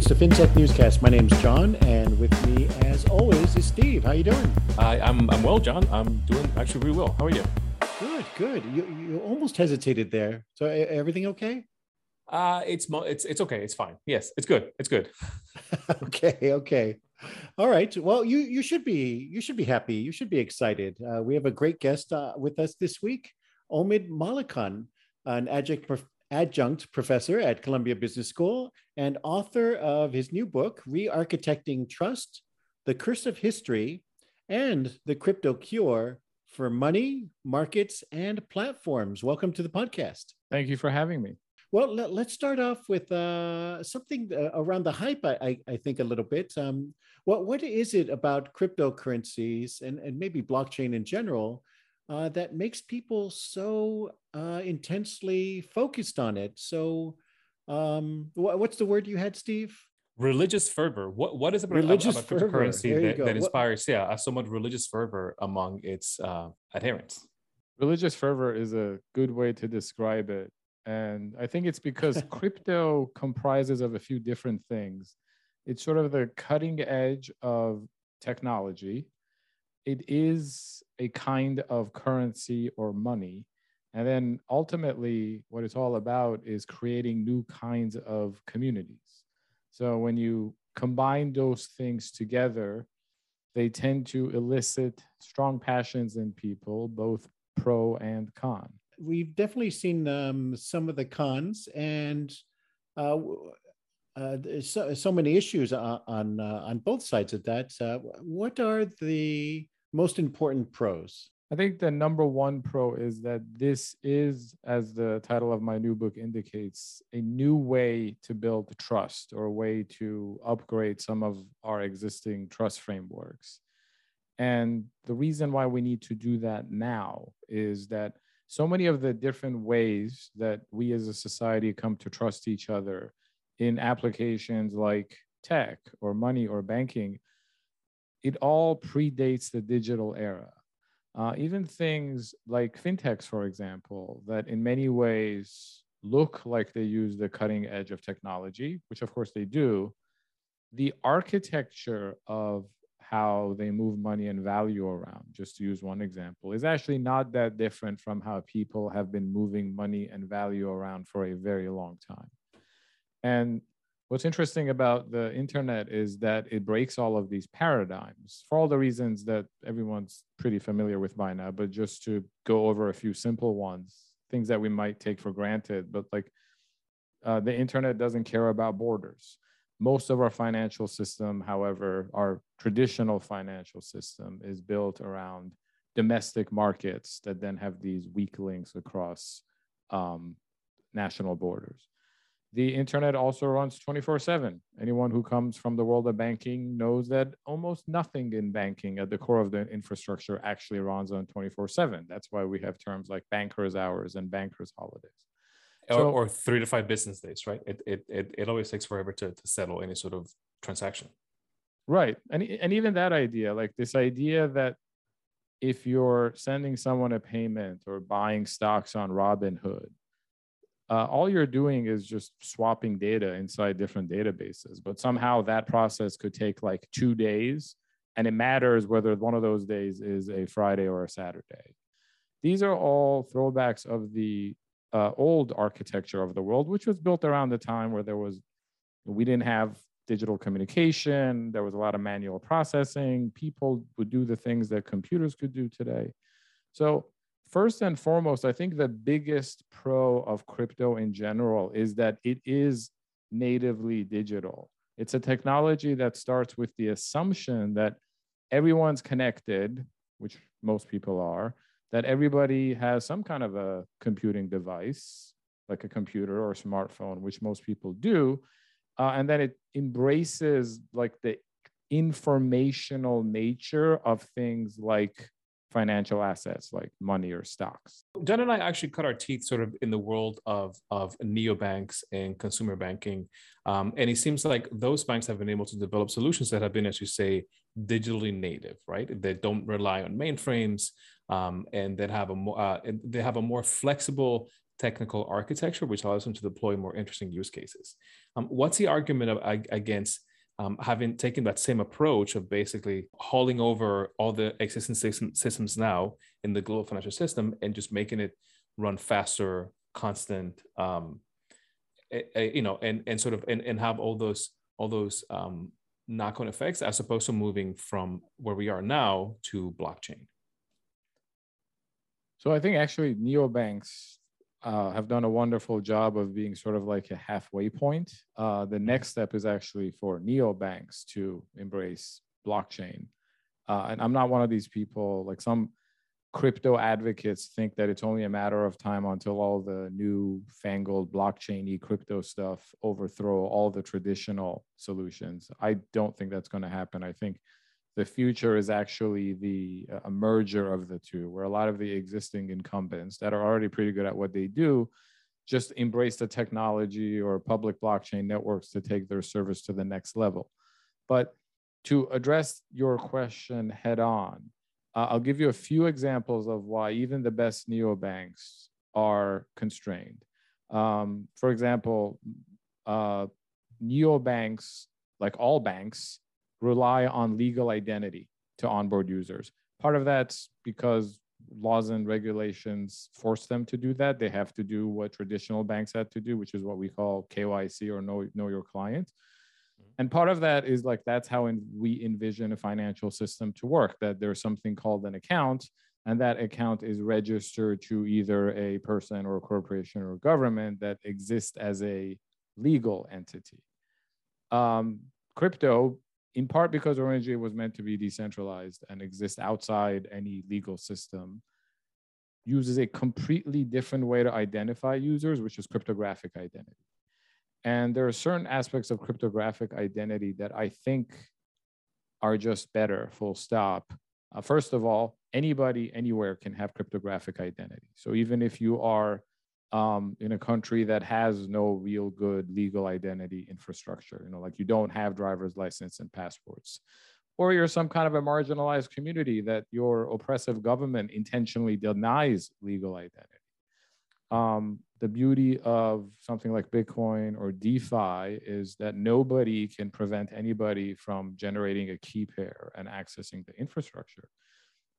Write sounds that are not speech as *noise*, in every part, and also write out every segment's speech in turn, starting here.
it's the FinTech Newscast. My name's John, and with me, as always, is Steve. How are you doing? I, I'm I'm well, John. I'm doing actually really well. How are you? Good, good. You you almost hesitated there. So everything okay? Uh it's it's it's okay. It's fine. Yes, it's good. It's good. *laughs* okay, okay. All right. Well, you you should be you should be happy. You should be excited. Uh, we have a great guest uh, with us this week, Omid Malekan, an adjunct adjunct professor at Columbia Business School and author of his new book, Re-Architecting Trust, The Curse of History, and The Crypto Cure for Money, Markets, and Platforms. Welcome to the podcast. Thank you for having me. Well, let, us start off with uh, something uh, around the hype, I, I, I, think, a little bit. Um, what, what is it about cryptocurrencies and, and maybe blockchain in general uh, that makes people so uh, intensely focused on it. So, um, wh- what's the word you had, Steve? Religious fervor. What what is it about, religious about cryptocurrency that, that inspires yeah so much religious fervor among its uh, adherents? Religious fervor is a good way to describe it, and I think it's because *laughs* crypto comprises of a few different things. It's sort of the cutting edge of technology it is a kind of currency or money. And then ultimately, what it's all about is creating new kinds of communities. So when you combine those things together, they tend to elicit strong passions in people, both pro and con. We've definitely seen um, some of the cons, and uh, uh, so, so many issues on on, uh, on both sides of that. Uh, what are the most important pros? I think the number one pro is that this is, as the title of my new book indicates, a new way to build trust or a way to upgrade some of our existing trust frameworks. And the reason why we need to do that now is that so many of the different ways that we as a society come to trust each other in applications like tech or money or banking it all predates the digital era. Uh, even things like fintechs, for example, that in many ways look like they use the cutting edge of technology, which of course they do, the architecture of how they move money and value around, just to use one example, is actually not that different from how people have been moving money and value around for a very long time. And What's interesting about the internet is that it breaks all of these paradigms for all the reasons that everyone's pretty familiar with by now. But just to go over a few simple ones, things that we might take for granted, but like uh, the internet doesn't care about borders. Most of our financial system, however, our traditional financial system is built around domestic markets that then have these weak links across um, national borders the internet also runs 24 7. Anyone who comes from the world of banking knows that almost nothing in banking at the core of the infrastructure actually runs on 24 7. That's why we have terms like bankers' hours and bankers' holidays. Or, so, or three to five business days, right? It, it, it, it always takes forever to, to settle any sort of transaction. Right. And, and even that idea, like this idea that if you're sending someone a payment or buying stocks on Robinhood, uh, all you're doing is just swapping data inside different databases. But somehow that process could take like two days, and it matters whether one of those days is a Friday or a Saturday. These are all throwbacks of the uh, old architecture of the world, which was built around the time where there was, we didn't have digital communication, there was a lot of manual processing, people would do the things that computers could do today. So first and foremost, I think the biggest pro of crypto in general is that it is natively digital. It's a technology that starts with the assumption that everyone's connected, which most people are, that everybody has some kind of a computing device, like a computer or a smartphone, which most people do. Uh, and then it embraces like the informational nature of things like financial assets like money or stocks. John and I actually cut our teeth sort of in the world of, of neobanks and consumer banking. Um, and it seems like those banks have been able to develop solutions that have been, as you say, digitally native, right? That don't rely on mainframes um, and that have a more, uh, they have a more flexible technical architecture, which allows them to deploy more interesting use cases. Um, what's the argument of, against um, having taken that same approach of basically hauling over all the existing system, systems now in the global financial system and just making it run faster, constant, um, you know, and and sort of and, and have all those all those um, knock-on effects as opposed to moving from where we are now to blockchain. So I think actually neobanks uh, have done a wonderful job of being sort of like a halfway point. Uh, the next step is actually for neobanks to embrace blockchain. Uh, and I'm not one of these people, like some crypto advocates think that it's only a matter of time until all the new fangled blockchain crypto stuff overthrow all the traditional solutions. I don't think that's going to happen. I think the future is actually the uh, a merger of the two where a lot of the existing incumbents that are already pretty good at what they do just embrace the technology or public blockchain networks to take their service to the next level. But to address your question head on uh, i'll give you a few examples of why even the best neobanks are constrained. Um, for example uh, neobanks like all banks rely on legal identity to onboard users. Part of that's because laws and regulations force them to do that. They have to do what traditional banks had to do, which is what we call KYC or know, know your client. Mm-hmm. And part of that is like that's how in, we envision a financial system to work that there's something called an account, and that account is registered to either a person or a corporation or a government that exists as a legal entity. Um, crypto in part because Orangea was meant to be decentralized and exist outside any legal system, uses a completely different way to identify users, which is cryptographic identity. And there are certain aspects of cryptographic identity that I think are just better, full stop. Uh, first of all, anybody anywhere can have cryptographic identity. So even if you are um, in a country that has no real good legal identity infrastructure. You know, like you don't have driver's license and passports, or you're some kind of a marginalized community that your oppressive government intentionally denies legal identity. Um, the beauty of something like Bitcoin or DeFi is that nobody can prevent anybody from generating a key pair and accessing the infrastructure.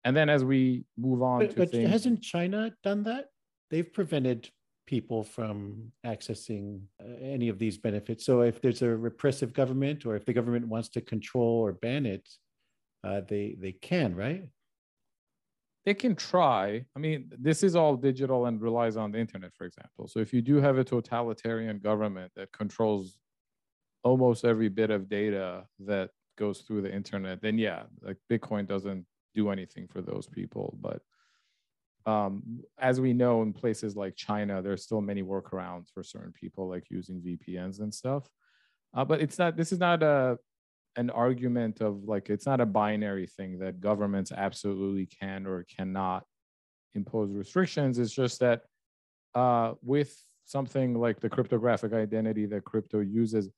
And then as we move on but, to but things, hasn't China done that? They've prevented people from accessing uh, any of these benefits. So if there's a repressive government or if the government wants to control or ban it, uh, they they can, right? They can try. I mean, this is all digital and relies on the internet, for example. So if you do have a totalitarian government that controls almost every bit of data that goes through the internet, then yeah, like Bitcoin doesn't do anything for those people. But um, as we know in places like China, there's still many workarounds for certain people, like using VPNs and stuff. Uh, but it's not. This is not a an argument of like it's not a binary thing that governments absolutely can or cannot impose restrictions. It's just that uh, with something like the cryptographic identity that crypto uses,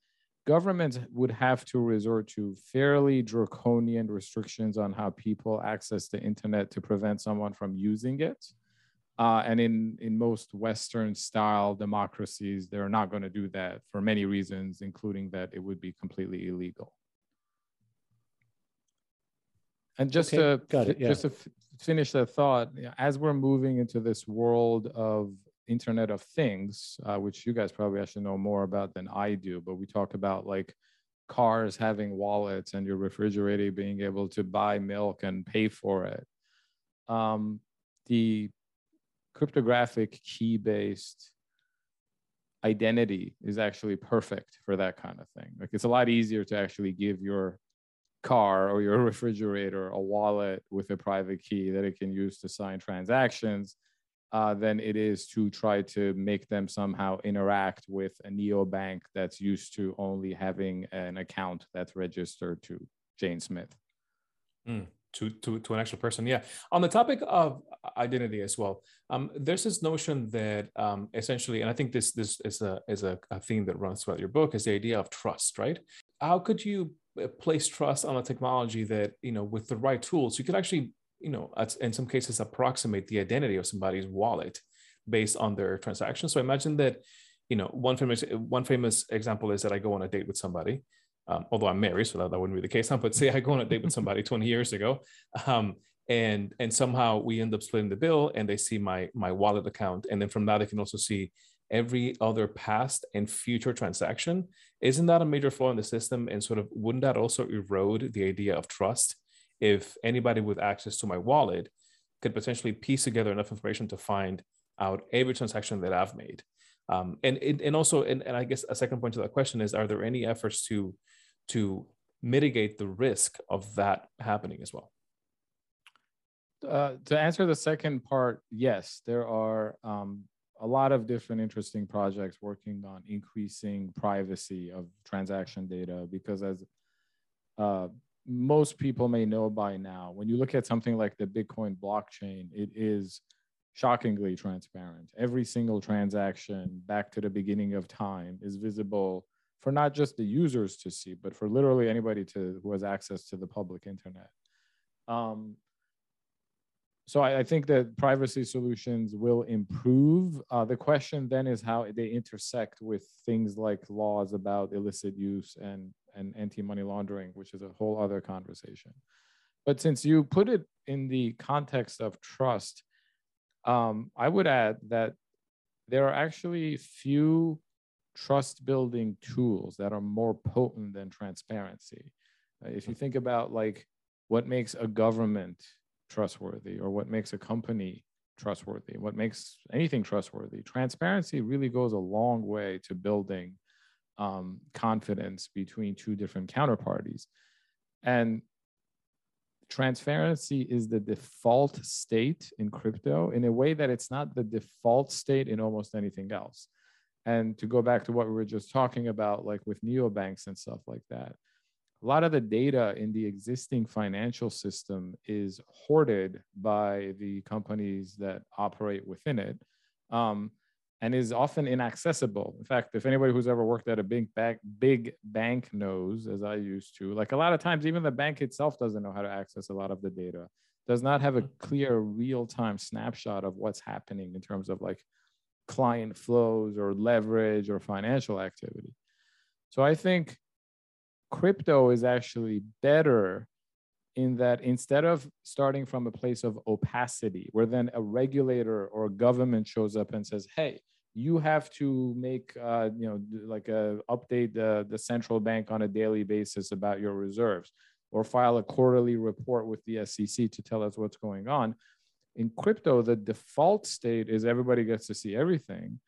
governments would have to resort to fairly draconian restrictions on how people access the internet to prevent someone from using it. Uh, and in, in most Western style democracies, they're not going to do that for many reasons, including that it would be completely illegal. And just okay, to it, yeah. just to finish that thought, as we're moving into this world of Internet of Things, uh, which you guys probably actually know more about than I do, but we talk about like cars having wallets and your refrigerator being able to buy milk and pay for it. Um, the cryptographic key based identity is actually perfect for that kind of thing. Like it's a lot easier to actually give your car or your *laughs* refrigerator a wallet with a private key that it can use to sign transactions uh, than it is to try to make them somehow interact with a neobank that's used to only having an account that's registered to Jane Smith. Mm, to, to, to an actual person. Yeah. On the topic of identity as well, um, there's this notion that um, essentially, and I think this this is a is a, a theme that runs throughout your book, is the idea of trust, right? How could you uh, place trust on a technology that you know with the right tools you could actually you know, in some cases approximate the identity of somebody's wallet based on their transactions. So imagine that, you know, one famous one famous example is that I go on a date with somebody, um, although I'm married, so that, that wouldn't be the case. But say I go on a date with *laughs* somebody 20 years ago, um, and and somehow we end up splitting the bill, and they see my my wallet account, and then from that they can also see every other past and future transaction. Isn't that a major flaw in the system? And sort of wouldn't that also erode the idea of trust if anybody with access to my wallet could potentially piece together enough information to find out every transaction that I've made? Um, and, and also, and, and I guess a second point to that question is, are there any efforts to, to mitigate the risk of that happening as well? Uh, to answer the second part, yes, there are um, a lot of different interesting projects working on increasing privacy of transaction data because as uh, most people may know by now, when you look at something like the Bitcoin blockchain, it is shockingly transparent. Every single transaction back to the beginning of time is visible for not just the users to see, but for literally anybody to who has access to the public internet. Um, so I, I, think that privacy solutions will improve. Uh, the question then is how they intersect with things like laws about illicit use and, and anti-money laundering, which is a whole other conversation. But since you put it in the context of trust, um, I would add that there are actually few trust building tools that are more potent than transparency. Uh, if you think about like what makes a government trustworthy or what makes a company trustworthy, what makes anything trustworthy. Transparency really goes a long way to building um, confidence between two different counterparties. And transparency is the default state in crypto in a way that it's not the default state in almost anything else. And to go back to what we were just talking about, like with neobanks and stuff like that, a lot of the data in the existing financial system is hoarded by the companies that operate within it um, and is often inaccessible. In fact, if anybody who's ever worked at a big bank, big bank knows, as I used to, like a lot of times, even the bank itself doesn't know how to access a lot of the data, does not have a mm-hmm. clear real time snapshot of what's happening in terms of like client flows or leverage or financial activity. So I think crypto is actually better in that instead of starting from a place of opacity, where then a regulator or a government shows up and says, "Hey, you have to make, uh, you know, like a update the, the central bank on a daily basis about your reserves, or file a quarterly report with the SEC to tell us what's going on." In crypto, the default state is everybody gets to see everything,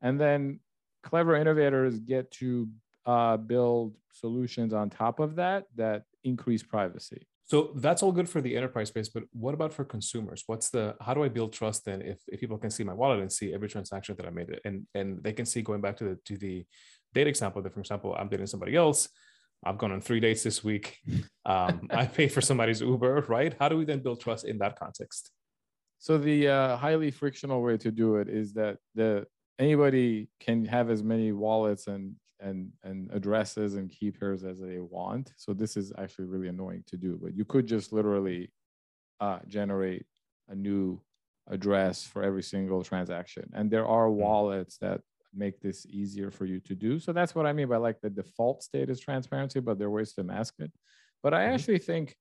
and then clever innovators get to uh, build solutions on top of that that increase privacy. So that's all good for the enterprise space, but what about for consumers? What's the how do I build trust then if, if people can see my wallet and see every transaction that I made and and they can see going back to the to the date example that for example I'm dating somebody else, I've gone on three dates this week, *laughs* um, I paid for somebody's Uber, right? How do we then build trust in that context? So the uh, highly frictional way to do it is that the anybody can have as many wallets and and and addresses and keypairs as they want. So this is actually really annoying to do, but you could just literally uh, generate a new address for every single transaction. And there are hmm. wallets that make this easier for you to do. So that's what I mean by like the default state is transparency, but there are ways to mask it. But I mm-hmm. actually think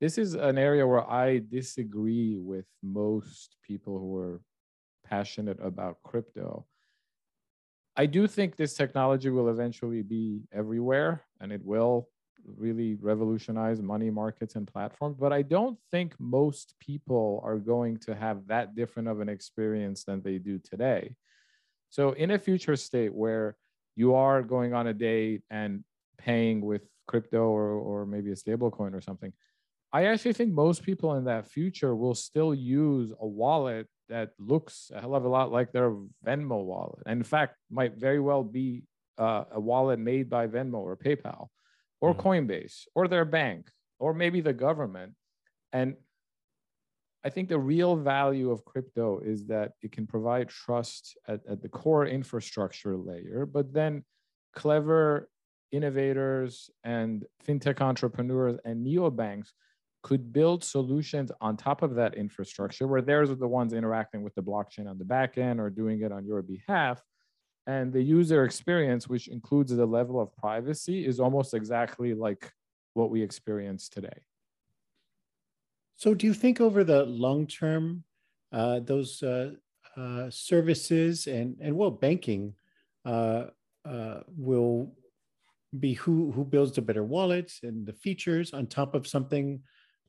this is an area where I disagree with most people who are passionate about crypto I do think this technology will eventually be everywhere and it will really revolutionize money markets and platforms. But I don't think most people are going to have that different of an experience than they do today. So, in a future state where you are going on a date and paying with crypto or, or maybe a stable coin or something, I actually think most people in that future will still use a wallet that looks a hell of a lot like their Venmo wallet. And in fact, might very well be uh, a wallet made by Venmo or PayPal or mm-hmm. Coinbase or their bank or maybe the government. And I think the real value of crypto is that it can provide trust at, at the core infrastructure layer, but then clever innovators and fintech entrepreneurs and neobanks could build solutions on top of that infrastructure where theirs are the ones interacting with the blockchain on the back end or doing it on your behalf. And the user experience, which includes the level of privacy, is almost exactly like what we experience today. So, do you think over the long term, uh, those uh, uh, services and and well, banking uh, uh, will be who who builds the better wallets and the features on top of something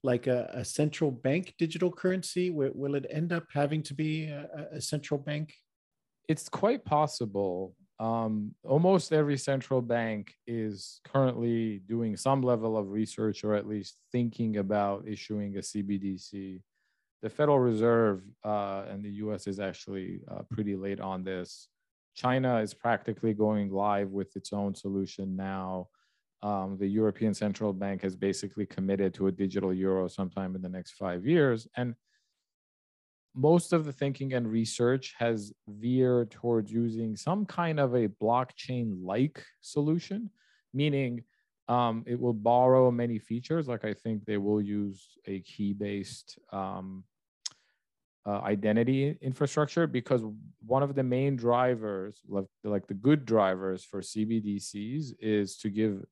like a, a central bank digital currency? Will, it end up having to be a, a central bank? It's quite possible. Um, almost every central bank is currently doing some level of research or at least thinking about issuing a CBDC. The Federal Reserve uh, and the US is actually uh, pretty late on this. China is practically going live with its own solution now um, the European Central Bank has basically committed to a digital euro sometime in the next five years. And most of the thinking and research has veered towards using some kind of a blockchain like solution, meaning um, it will borrow many features. Like I think they will use a key based um, uh, identity infrastructure because one of the main drivers, like, like the good drivers for CBDCs, is to give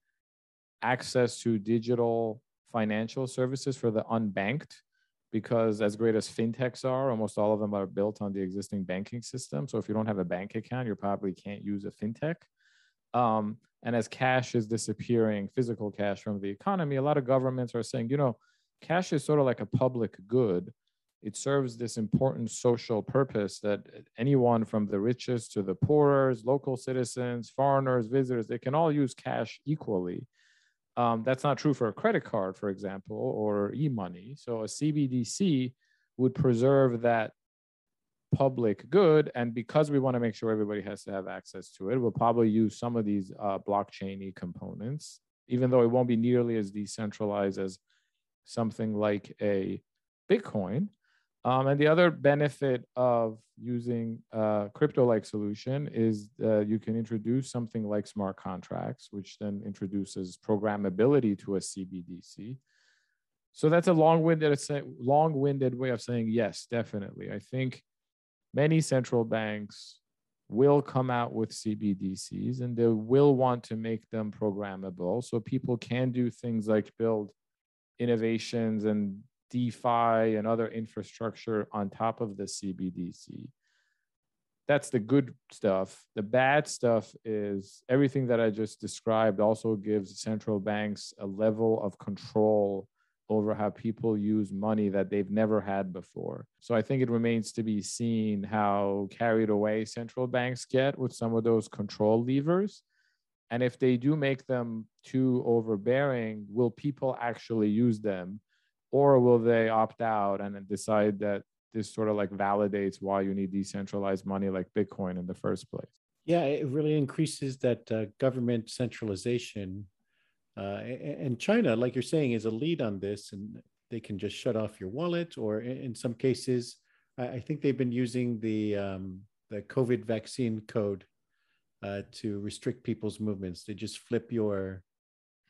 access to digital financial services for the unbanked because as great as fintechs are almost all of them are built on the existing banking system. So if you don't have a bank account you probably can't use a fintech. Um, and as cash is disappearing physical cash from the economy a lot of governments are saying you know cash is sort of like a public good. It serves this important social purpose that anyone from the richest to the poorest local citizens foreigners visitors they can all use cash equally um, that's not true for a credit card, for example, or e money. So a CBDC would preserve that public good. And because we want to make sure everybody has to have access to it, we'll probably use some of these uh, blockchain components, even though it won't be nearly as decentralized as something like a Bitcoin. Um, and the other benefit of using a crypto-like solution is uh, you can introduce something like smart contracts, which then introduces programmability to a CBDC. So that's a long-winded, long-winded way of saying yes, definitely. I think many central banks will come out with CBDCs and they will want to make them programmable so people can do things like build innovations and DeFi and other infrastructure on top of the CBDC. That's the good stuff. The bad stuff is everything that I just described also gives central banks a level of control over how people use money that they've never had before. So I think it remains to be seen how carried away central banks get with some of those control levers. And if they do make them too overbearing, will people actually use them? Or will they opt out and decide that this sort of like validates why you need decentralized money like bitcoin in the first place yeah it really increases that uh, government centralization uh, and china like you're saying is a lead on this and they can just shut off your wallet or in some cases i think they've been using the um, the covid vaccine code uh, to restrict people's movements they just flip your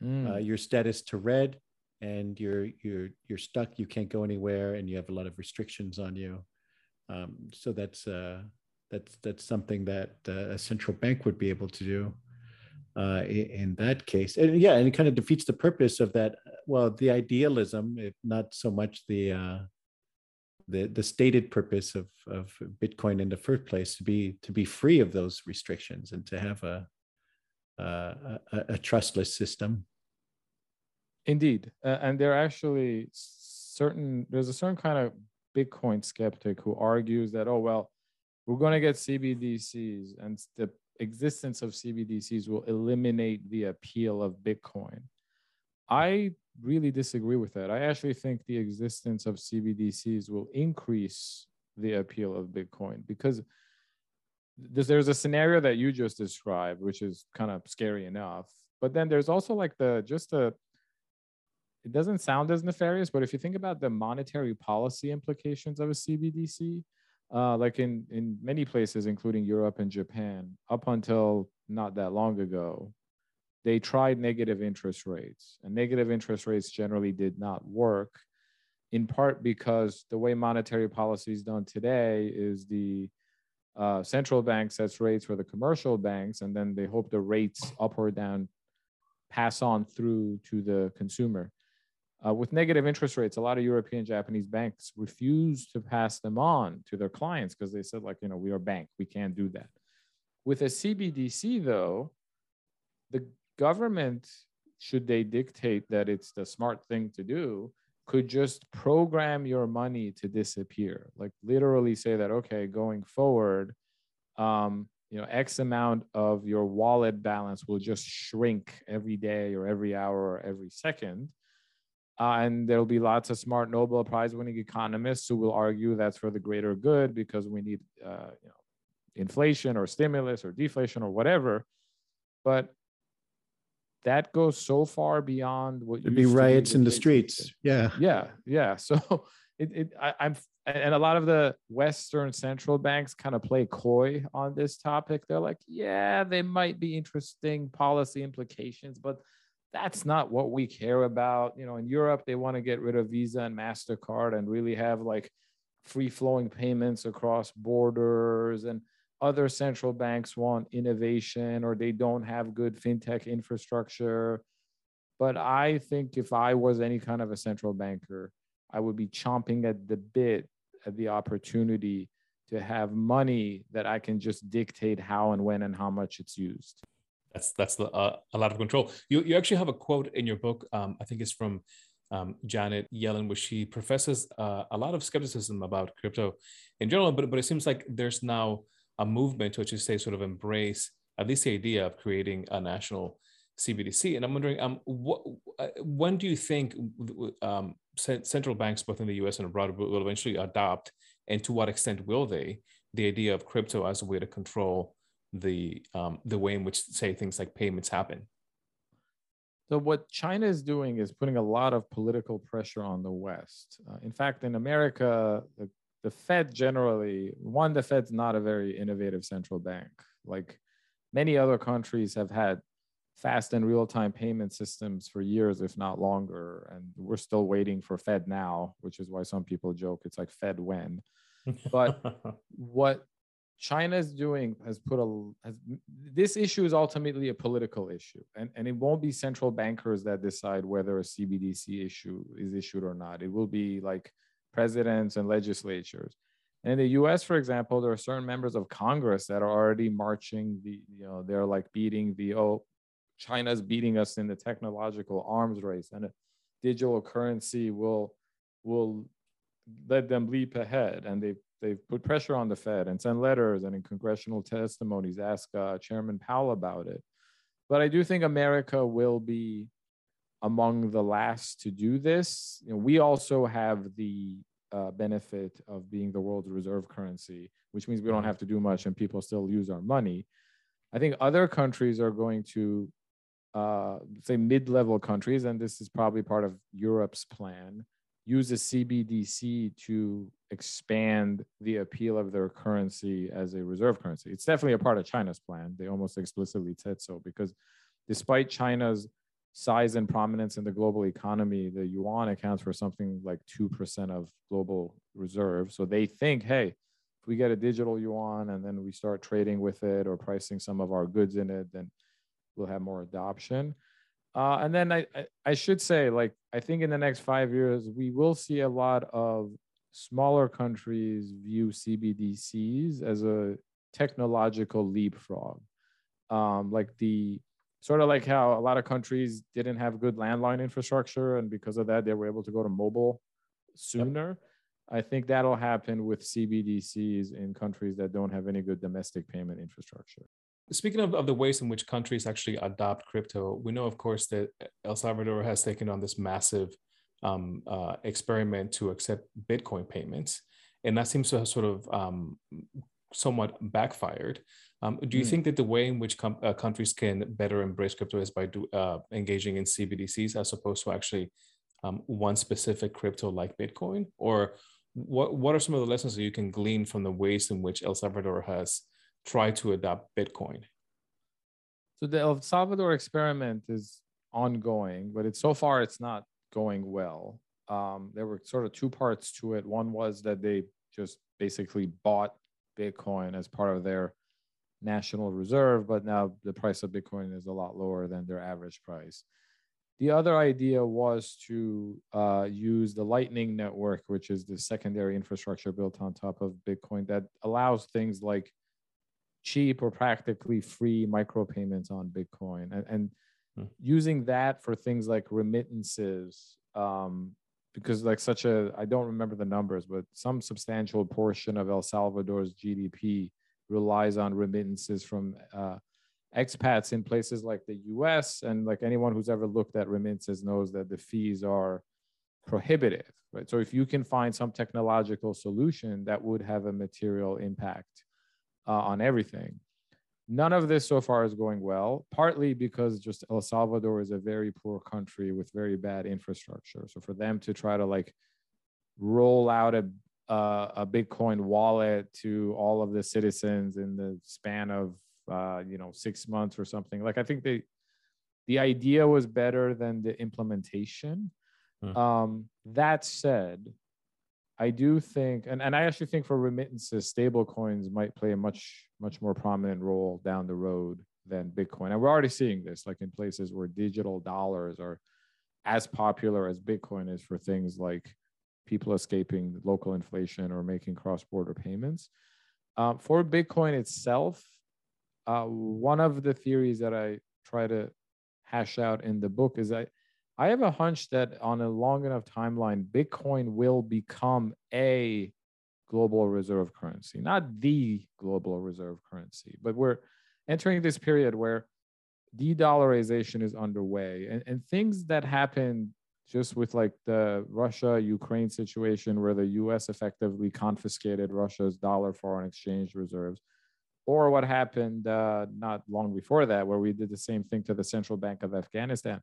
mm. your status to red and you're you're you're stuck you can't go anywhere and you have a lot of restrictions on you. Um, so that's uh, that's that's something that uh, a central bank would be able to do uh, in, that case. And yeah and it kind of defeats the purpose of that well the idealism if not so much the uh, the the stated purpose of of bitcoin in the first place to be to be free of those restrictions and to have a a, a trustless system Indeed, uh, and there are actually certain. There's a certain kind of Bitcoin skeptic who argues that oh well, we're going to get CBDCs, and the existence of CBDCs will eliminate the appeal of Bitcoin. I really disagree with that. I actually think the existence of CBDCs will increase the appeal of Bitcoin because there's a scenario that you just described, which is kind of scary enough. But then there's also like the just the it doesn't sound as nefarious, but if you think about the monetary policy implications of a CBDC, uh, like in, in many places, including Europe and Japan, up until not that long ago, they tried negative interest rates, and negative interest rates generally did not work. in part because the way monetary policy is done today is the uh, central bank sets rates for the commercial banks, and then they hope the rates up or down pass on through to the consumer. Uh, with negative interest rates, a lot of European Japanese banks refuse to pass them on to their clients because they said, like, you know, we are a bank, we can't do that. With a CBDC, though, the government, should they dictate that it's the smart thing to do, could just program your money to disappear. Like literally say that, okay, going forward, um, you know, X amount of your wallet balance will just shrink every day or every hour or every second. Uh, and there'll be lots of smart Nobel Prize winning economists who will argue that's for the greater good because we need, uh, you know, inflation or stimulus or deflation or whatever. But that goes so far beyond what There'd be riots in the streets. Yeah. Yeah. Yeah. *laughs* So it, it I, I'm and a lot of the Western central banks kind of play coy on this topic. They're like, yeah, they might be interesting policy implications, but that's not what we care about. You know, in Europe, they want to get rid of Visa and MasterCard and really have like free flowing payments across borders and other central banks want innovation or they don't have good fintech infrastructure. But I think if I was any kind of a central banker, I would be chomping at the bit at the opportunity to have money that I can just dictate how and when and how much it's used. That's that's the, uh, a lot of control. You you actually have a quote in your book. Um, I think it's from um, Janet Yellen, where she professes uh, a lot of skepticism about crypto in general. But but it seems like there's now a movement to, to say sort of embrace at least the idea of creating a national CBDC. And I'm wondering, um, what, uh, when do you think um, central banks, both in the US and abroad, will eventually adopt, and to what extent will they, the idea of crypto as a way to control the um, the way in which, say, things like payments happen? So what China is doing is putting a lot of political pressure on the West. Uh, in fact, in America, the the Fed generally, one, the Fed's not a very innovative central bank. Like many other countries have had fast and real time payment systems for years, if not longer. And we're still waiting for FedNow, which is why some people joke it's like Fed when. *laughs* But what China is doing has put a has this issue is ultimately a political issue, and and it won't be central bankers that decide whether a CBDC issue is issued or not. It will be like presidents and legislatures. And in the US, for example, there are certain members of Congress that are already marching the, you know, they're like beating the, oh, China's beating us in the technological arms race and a digital currency will will let them leap ahead. And they've they've put pressure on the Fed and sent letters and in congressional testimonies ask uh, Chairman Powell about it. But I do think America will be among the last to do this. You know, we also have the uh, benefit of being the world's reserve currency, which means we don't mm-hmm. have to do much and people still use our money. I think other countries are going to, uh, say, mid level countries, and this is probably part of Europe's plan, use a CBDC to expand the appeal of their currency as a reserve currency. It's definitely a part of China's plan. They almost explicitly said so because despite China's size and prominence in the global economy, the yuan accounts for something like 2% of global reserve. So they think, hey, if we get a digital yuan and then we start trading with it or pricing some of our goods in it, then we'll have more adoption. Uh, and then I, I should say, like, I think in the next five years, we will see a lot of smaller countries view CBDCs as a technological leapfrog. Um, like the sort of like how a lot of countries didn't have good landline infrastructure and because of that they were able to go to mobile sooner yep. i think that'll happen with cbdcs in countries that don't have any good domestic payment infrastructure speaking of, of the ways in which countries actually adopt crypto we know of course that el salvador has taken on this massive um, uh, experiment to accept bitcoin payments and that seems to have sort of um, somewhat backfired um, do you mm. think that the way in which com- uh, countries can better embrace crypto is by do, uh, engaging in CBDCs as opposed to actually um, one specific crypto like Bitcoin? Or what, what are some of the lessons that you can glean from the ways in which El Salvador has tried to adopt Bitcoin? So the El Salvador experiment is ongoing, but it's so far it's not going well. um, there were sort of two parts to it. One was that they just basically bought Bitcoin as part of their national reserve, but now the price of Bitcoin is a lot lower than their average price. The other idea was to uh, use the Lightning Network, which is the secondary infrastructure built on top of Bitcoin that allows things like cheap or practically free micropayments on Bitcoin, and, and hmm. using that for things like remittances. Um, because like such a I don't remember the numbers, but some substantial portion of El Salvador's GDP relies on remittances from uh, expats in places like the US. And like anyone who's ever looked at remittances knows that the fees are prohibitive, right? So if you can find some technological solution that would have a material impact uh, on everything. None of this so far is going well, partly because just El Salvador is a very poor country with very bad infrastructure. So for them to try to like roll out a uh, a Bitcoin wallet to all of the citizens in the span of uh, you know six months or something. Like I think the the idea was better than the implementation. Hmm. Um, that said, I do think, and, and I actually think for remittances, stable coins might play a much much more prominent role down the road than Bitcoin. And we're already seeing this, like in places where digital dollars are as popular as Bitcoin is for things like people escaping local inflation or making cross-border payments. Um, for Bitcoin itself, uh, one of the theories that I try to hash out in the book is I, I have a hunch that on a long enough timeline, Bitcoin will become a global reserve currency, not the global reserve currency, but we're entering this period where de-dollarization is underway and, and things that happen just with like the Russia Ukraine situation where the US effectively confiscated Russia's dollar foreign exchange reserves, or what happened uh, not long before that, where we did the same thing to the Central Bank of Afghanistan.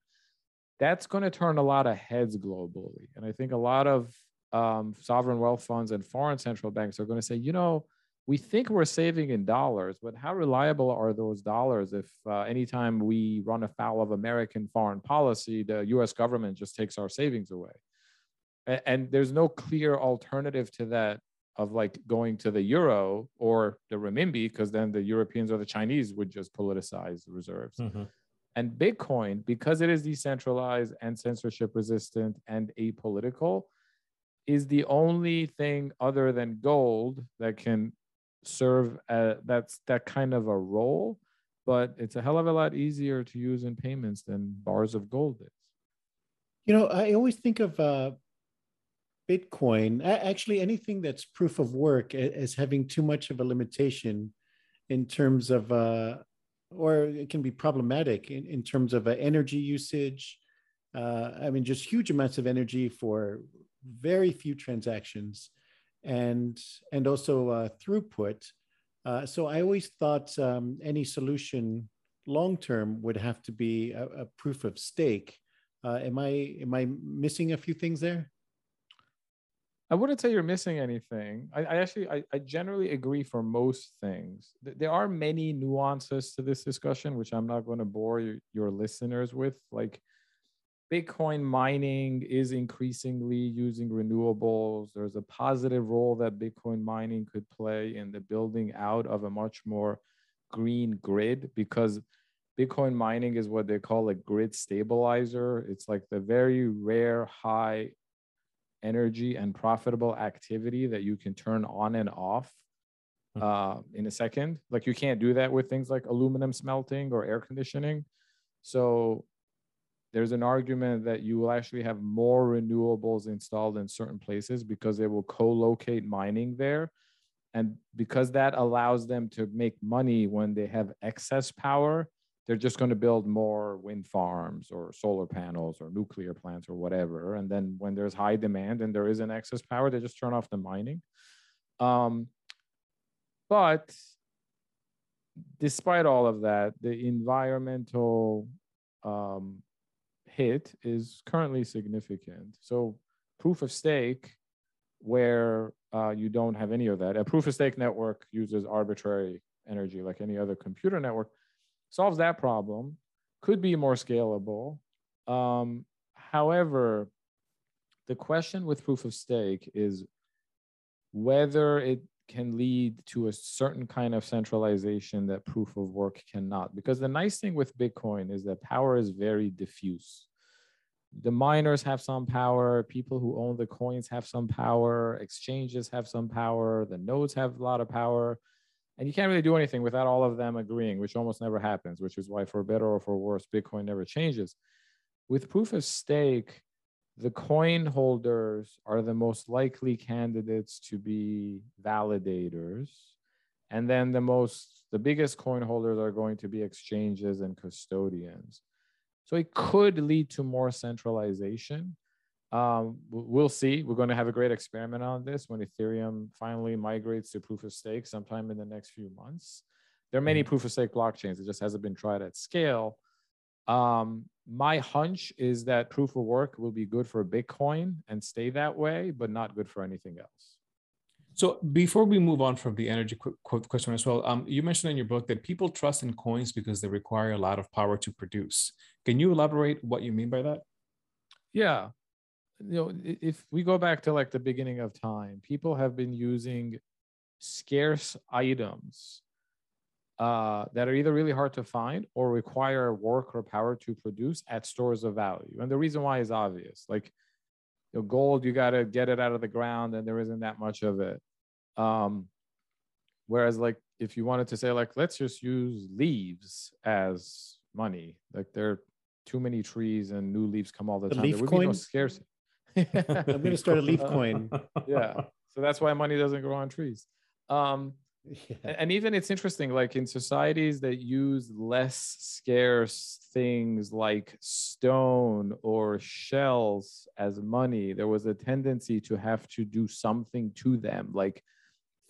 That's going to turn a lot of heads globally. And I think a lot of um, sovereign wealth funds and foreign central banks are going to say, you know, we think we're saving in dollars, but how reliable are those dollars if uh, anytime we run afoul of American foreign policy, the US government just takes our savings away? And, and there's no clear alternative to that of like going to the euro or the renminbi, because then the Europeans or the Chinese would just politicize the reserves. Mm-hmm. And Bitcoin, because it is decentralized and censorship resistant and apolitical, is the only thing other than gold that can serve a, that's that kind of a role but it's a hell of a lot easier to use in payments than bars of gold is. You know i always think of uh, bitcoin actually anything that's proof of work as having too much of a limitation in terms of uh, or it can be problematic in, in terms of uh, energy usage uh, i mean just huge amounts of energy for very few transactions and and also uh, throughput. Uh, so I always thought um, any solution long term would have to be a, a proof of stake. Uh, am I am I missing a few things there? I wouldn't say you're missing anything. I, I actually I, I, generally agree for most things. There are many nuances to this discussion, which I'm not going to bore your, your listeners with. Like Bitcoin mining is increasingly using renewables. There's a positive role that Bitcoin mining could play in the building out of a much more green grid because Bitcoin mining is what they call a grid stabilizer. It's like the very rare high energy and profitable activity that you can turn on and off hmm. uh, in a second. Like you can't do that with things like aluminum smelting or air conditioning. So there's an argument that you will actually have more renewables installed in certain places because they will co-locate mining there and because that allows them to make money when they have excess power they're just going to build more wind farms or solar panels or nuclear plants or whatever and then when there's high demand and there is an excess power they just turn off the mining um, but despite all of that the environmental um, hit is currently significant. So proof of stake, where uh, you don't have any of that, a proof of stake network uses arbitrary energy like any other computer network, solves that problem, could be more scalable. Um, however, the question with proof of stake is whether it can lead to a certain kind of centralization that proof of work cannot. Because the nice thing with Bitcoin is that power is very diffuse. The miners have some power, people who own the coins have some power, exchanges have some power, the nodes have a lot of power. And you can't really do anything without all of them agreeing, which almost never happens, which is why, for better or for worse, Bitcoin never changes. With proof of stake, the coin holders are the most likely candidates to be validators. And then the most the biggest coin holders are going to be exchanges and custodians. So it could lead to more centralization um, we'll see we're going to have a great experiment on this when ethereum finally migrates to proof of stake sometime in the next few months there are many mm-hmm. proof of stake blockchains it just hasn't been tried at scale um, my hunch is that proof of work will be good for Bitcoin and stay that way, but not good for anything else. So before we move on from the energy question as well, um, you mentioned in your book that people trust in coins because they require a lot of power to produce. Can you elaborate what you mean by that? Yeah, you know, if we go back to like the beginning of time, people have been using scarce items uh, that are either really hard to find or require work or power to produce at stores of value. And the reason why is obvious. Like you know, gold, you got to get it out of the ground, and there isn't that much of it. Um, whereas, like, if you wanted to say, like, let's just use leaves as money, like there are too many trees and new leaves come all the, the time. Leaf there would coin? be no scarcity. I'm going to start a leaf coin. yeah. So that's why money doesn't grow on trees. Um, yeah. and even it's interesting like in societies that use less scarce things like stone or shells as money there was a tendency to have to do something to them like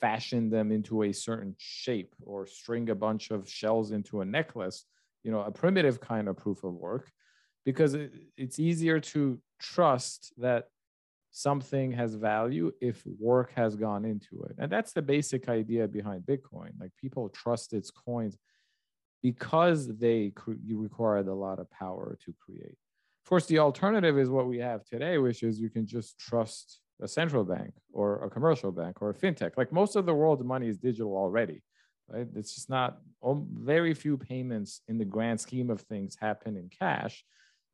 fashion them into a certain shape or string a bunch of shells into a necklace you know a primitive kind of proof of work because it, it's easier to trust that something has value if work has gone into it. And that's the basic idea behind Bitcoin. Like people trust its coins because they required a lot of power to create. Of course, the alternative is what we have today, which is you can just trust a central bank or a commercial bank or a fintech. Like most of the world's money is digital already, right? It's just not oh, very few payments in the grand scheme of things happen in cash.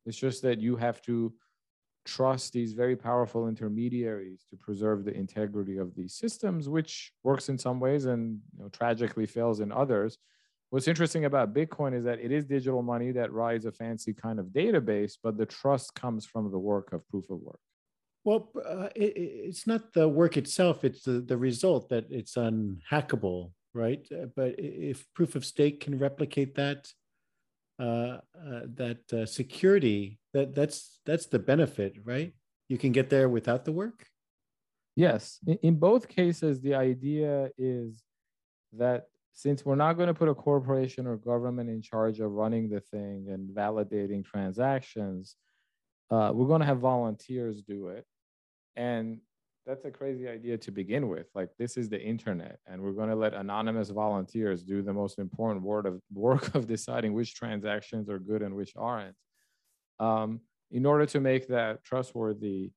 It's just that you have to trust these very powerful intermediaries to preserve the integrity of these systems, which works in some ways and you know, tragically fails in others. What's interesting about Bitcoin is that it is digital money that rides a fancy kind of database, but the trust comes from the work of proof of work. Well, uh, it, it's not the work itself; it's the, the result that it's unhackable, right? Uh, but if proof of stake can replicate that, uh, uh, that uh, security that that's that's the benefit right? You can get there without the work? Yes. In, in both cases the idea is that since we're not going to put a corporation or government in charge of running the thing and validating transactions uh, we're going to have volunteers do it. And that's a crazy idea to begin with. Like this is the internet, and we're going to let anonymous volunteers do the most important word of *laughs* work of deciding which transactions are good and which aren't. Um, in order to make that trustworthy,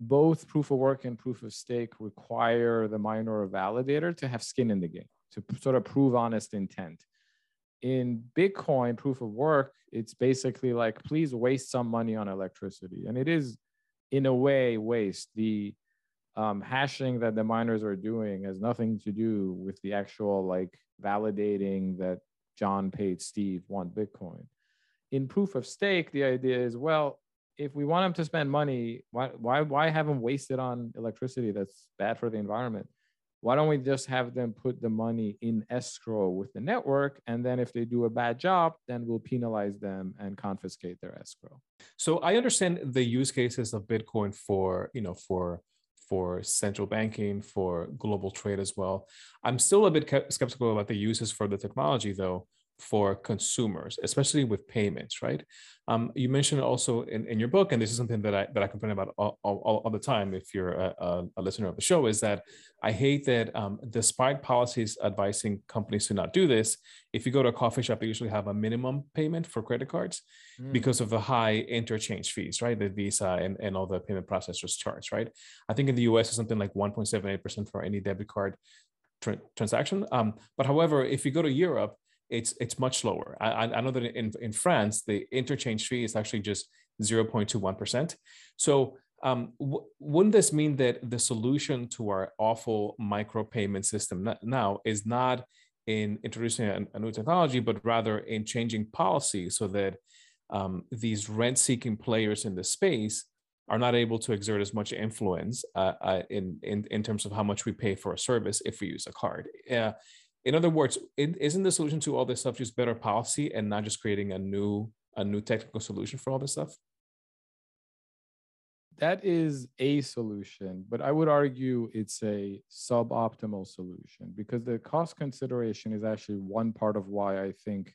both proof of work and proof of stake require the miner or validator to have skin in the game to sort of prove honest intent. In Bitcoin, proof of work, it's basically like, please waste some money on electricity. And it is in a way waste. The um, hashing that the miners are doing has nothing to do with the actual like validating that john paid steve one bitcoin. In proof of stake the idea is well if we want them to spend money why why why have them wasted on electricity that's bad for the environment why don't we just have them put the money in escrow with the network and then if they do a bad job then we'll penalize them and confiscate their escrow? So i understand the use cases of bitcoin for you know for for central banking for global trade as well. I'm still a bit skeptical about the uses for the technology though for consumers, especially with payments, right? Um, you mentioned also in, in your book, and this is something that I that I complain about all, all, all the time. If you're a, a, listener of the show, is that I hate that um, despite policies advising companies to not do this, if you go to a coffee shop, they usually have a minimum payment for credit cards mm. because of the high interchange fees, right? The Visa and, and all the payment processors charge, right? I think in the US it's something like 1.78% for any debit card tra- transaction. Um, but however, if you go to Europe, it's it's much lower. I, I know that in, in France, the interchange fee is actually just 0.21%. So um, w- wouldn't this mean that the solution to our awful micropayment system now is not in introducing a, a new technology, but rather in changing policy so that um, these rent-seeking players in the space are not able to exert as much influence uh, uh, in, in in terms of how much we pay for a service if we use a card. Uh, in other words, is not the solution to all this stuff just better policy and not just creating a new a new technical solution for all this stuff? That is a solution, but I would argue it's a suboptimal solution because the cost consideration is actually one part of why I think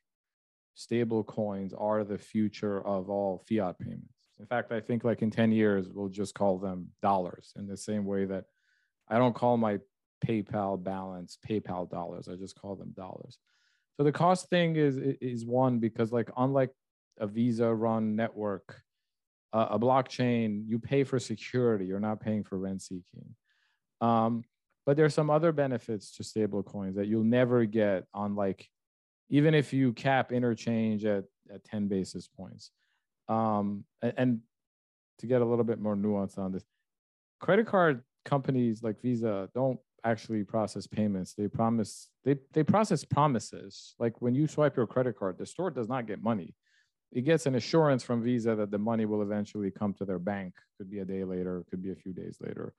stable coins are the future of all fiat payments. In fact, I think like in 10 years, we'll just call them dollars in the same way that I don't call my PayPal balance, PayPal dollars. I just call them dollars. So the cost thing is is one because like unlike a Visa run network, uh, a blockchain, you pay for security. You're not paying for rent seeking. Um, but there's some other benefits to stable coins that you'll never get on like even if you cap interchange at, at 10 basis points. Um, and, and to get a little bit more nuance on this, credit card companies like Visa don't actually process payments. They promise they they process promises. Like when you swipe your credit card, the store does not get money. It gets an assurance from Visa that the money will eventually come to their bank. Could be a day later, could be a few days later.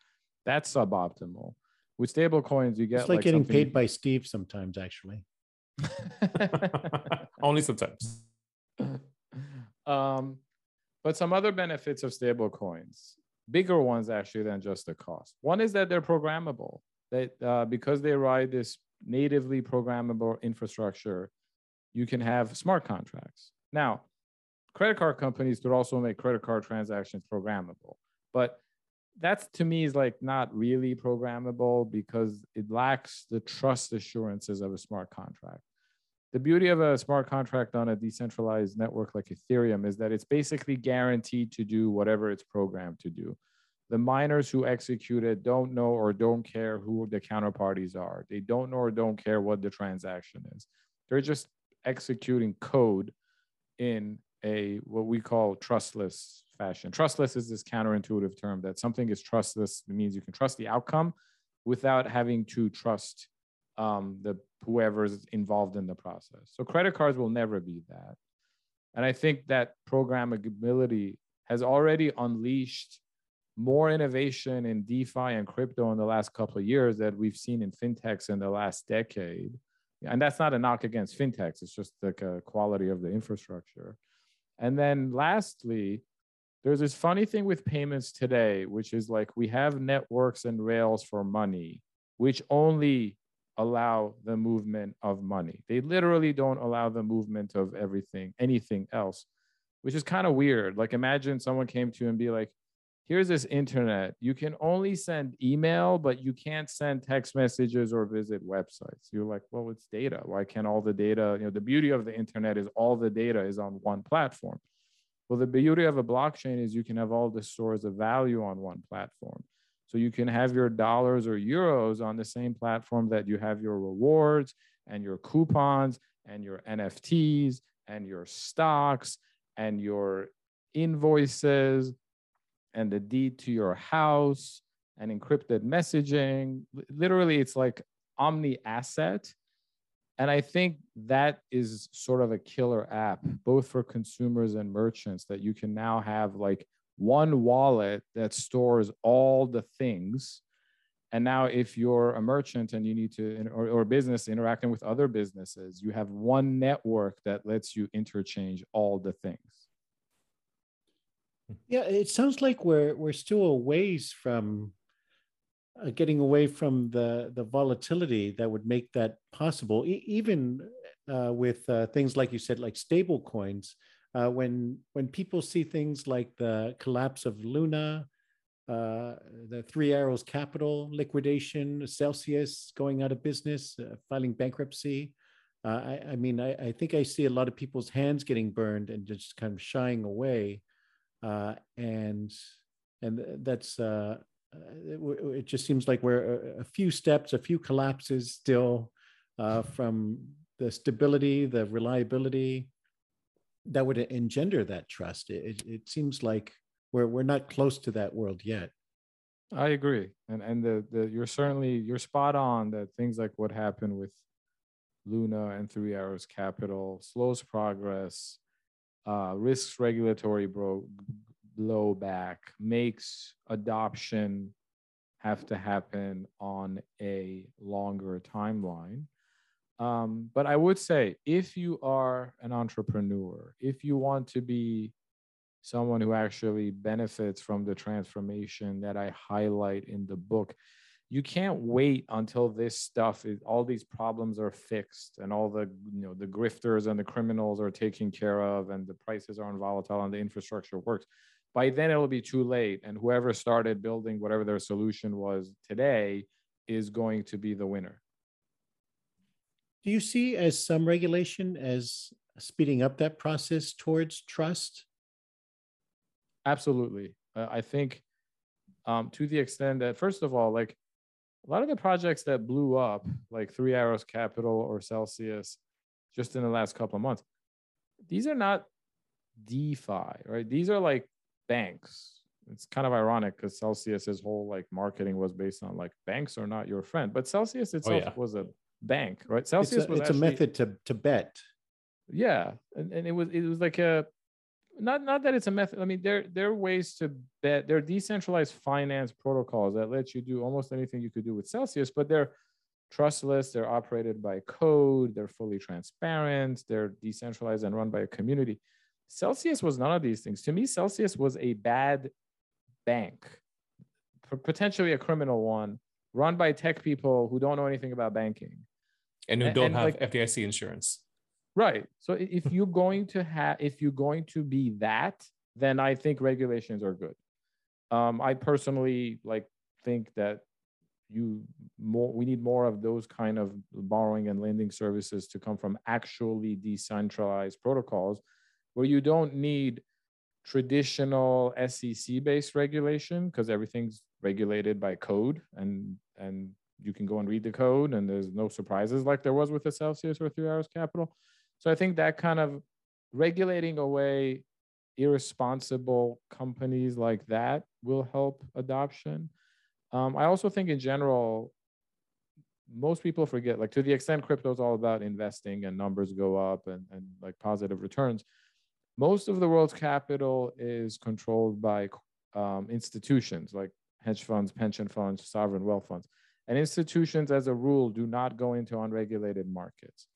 That's suboptimal. With stable coins, you get it's like, like getting something... paid by Steve sometimes, actually. *laughs* *laughs* Only sometimes. *laughs* Um, but some other benefits of stable coins, bigger ones actually than just the cost. One is that they're programmable that uh, because they ride this natively programmable infrastructure, you can have smart contracts. Now, credit card companies could also make credit card transactions programmable, but that's to me is like not really programmable because it lacks the trust assurances of a smart contract. The beauty of a smart contract on a decentralized network like Ethereum is that it's basically guaranteed to do whatever it's programmed to do the miners who execute it don't know or don't care who the counterparties are. They don't know or don't care what the transaction is. They're just executing code in a what we call trustless fashion. Trustless is this counterintuitive term that something is trustless it means you can trust the outcome without having to trust um, the whoever's involved in the process. So credit cards will never be that. And I think that programmability has already unleashed more innovation in DeFi and crypto in the last couple of years that we've seen in fintechs in the last decade. And that's not a knock against fintechs, it's just like quality of the infrastructure. And then lastly, there's this funny thing with payments today, which is like we have networks and rails for money, which only allow the movement of money. They literally don't allow the movement of everything, anything else, which is kind of weird. Like imagine someone came to you and be like, here's this internet. You can only send email, but you can't send text messages or visit websites. You're like, well, it's data. Why can't all the data, you know, the beauty of the internet is all the data is on one platform. Well, the beauty of a blockchain is you can have all the stores of value on one platform. So you can have your dollars or euros on the same platform that you have your rewards and your coupons and your NFTs and your stocks and your invoices and the deed to your house and encrypted messaging. Literally, it's like omni asset. And I think that is sort of a killer app, both for consumers and merchants, that you can now have like one wallet that stores all the things. And now, if you're a merchant and you need to, or, or business interacting with other businesses, you have one network that lets you interchange all the things. Yeah, it sounds like we're we're still a ways from uh, getting away from the the volatility that would make that possible. E- even uh, with uh, things like you said, like stable coins. Uh, when when people see things like the collapse of Luna, uh, the Three Arrows Capital liquidation, Celsius going out of business, uh, filing bankruptcy. I, I, mean, I, I, think I see a lot of people's hands getting burned and just kind of shying away, Uh, and and that's uh, uh, it, it, just seems like we're a, a, few steps, a few collapses still from the stability, the reliability that would engender that trust. It, it seems like we're we're not close to that world yet. I agree, and and the the you're certainly you're spot on that things like what happened with Luna and Three Arrows Capital slows progress, uh, risks regulatory bro- blowback, makes adoption have to happen on a longer timeline. Um, but I would say if you are an entrepreneur, if you want to be someone who actually benefits from the transformation that I highlight in the book, you can't wait until this stuff is all these problems are fixed and all the you know the grifters and the criminals are taken care of and the prices aren't volatile and the infrastructure works by then it'll be too late and whoever started building whatever their solution was today is going to be the winner do you see as some regulation as speeding up that process towards trust? Absolutely. Uh, I think um, to the extent that, first of all, like a lot of the projects that blew up, like Three Arrows Capital or Celsius, just in the last couple of months, these are not DeFi, right? These are like banks. It's kind of ironic because Celsius's whole like marketing was based on like banks are not your friend, but Celsius oh, itself oh, yeah. was a bank, right? Celsius it's a, was it's actually, a method to to bet. Yeah, and, and it was it was like a not not that it's a method. I mean, there there are ways to bet. There are decentralized finance protocols that let you do almost anything you could do with Celsius, but they're trustless. They're operated by code. They're fully transparent. They're decentralized and run by a community. Celsius was none of these things. To me, Celsius was a bad bank, potentially a criminal one, run by tech people who don't know anything about banking and who don't and have like, FDIC insurance. Right. So if *laughs* you're going to have, if you're going to be that, then I think regulations are good. Um, I personally like think that you more we need more of those kind of borrowing and lending services to come from actually decentralized protocols where you don't need traditional SEC based regulation because everything's regulated by code and and you can go and read the code and there's no surprises like there was with the Celsius or Three Arrows Capital. So I think that kind of regulating away irresponsible companies like that will help adoption. Um, I also think in general, most people forget, like to the extent crypto is all about investing and numbers go up and, and like positive returns. Most of the world's capital is controlled by um, institutions like hedge funds, pension funds, sovereign wealth funds. And institutions, as a rule, do not go into unregulated markets.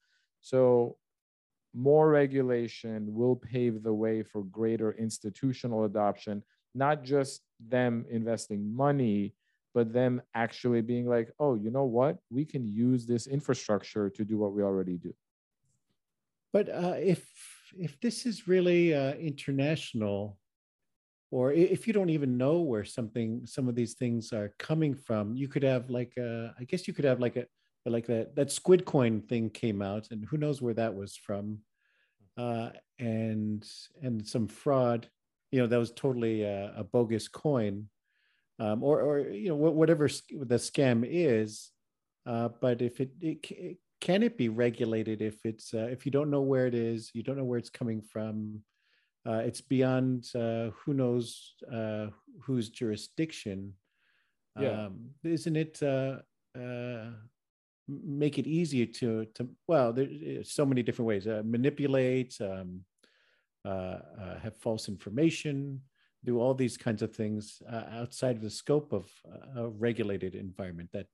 So, more regulation will pave the way for greater institutional adoption, not just them investing money, but them actually being like, oh, you know what? We can use this infrastructure to do what we already do. But uh, if if this is really uh, international, or if you don't even know where something some of these things are coming from you could have like a, i guess you could have like a like that that squid coin thing came out and who knows where that was from uh, and and some fraud you know that was totally a, a bogus coin um, or or you know whatever the scam is uh, but if it, it, can it be regulated if it's uh, if you don't know where it is you don't know where it's coming from uh, it's beyond uh, who knows uh, whose jurisdiction. Yeah. Um, isn't it uh, uh, make it easier to to well? There's so many different ways. Uh, manipulate, um, have false information, do all these kinds of things outside of the scope of a regulated environment that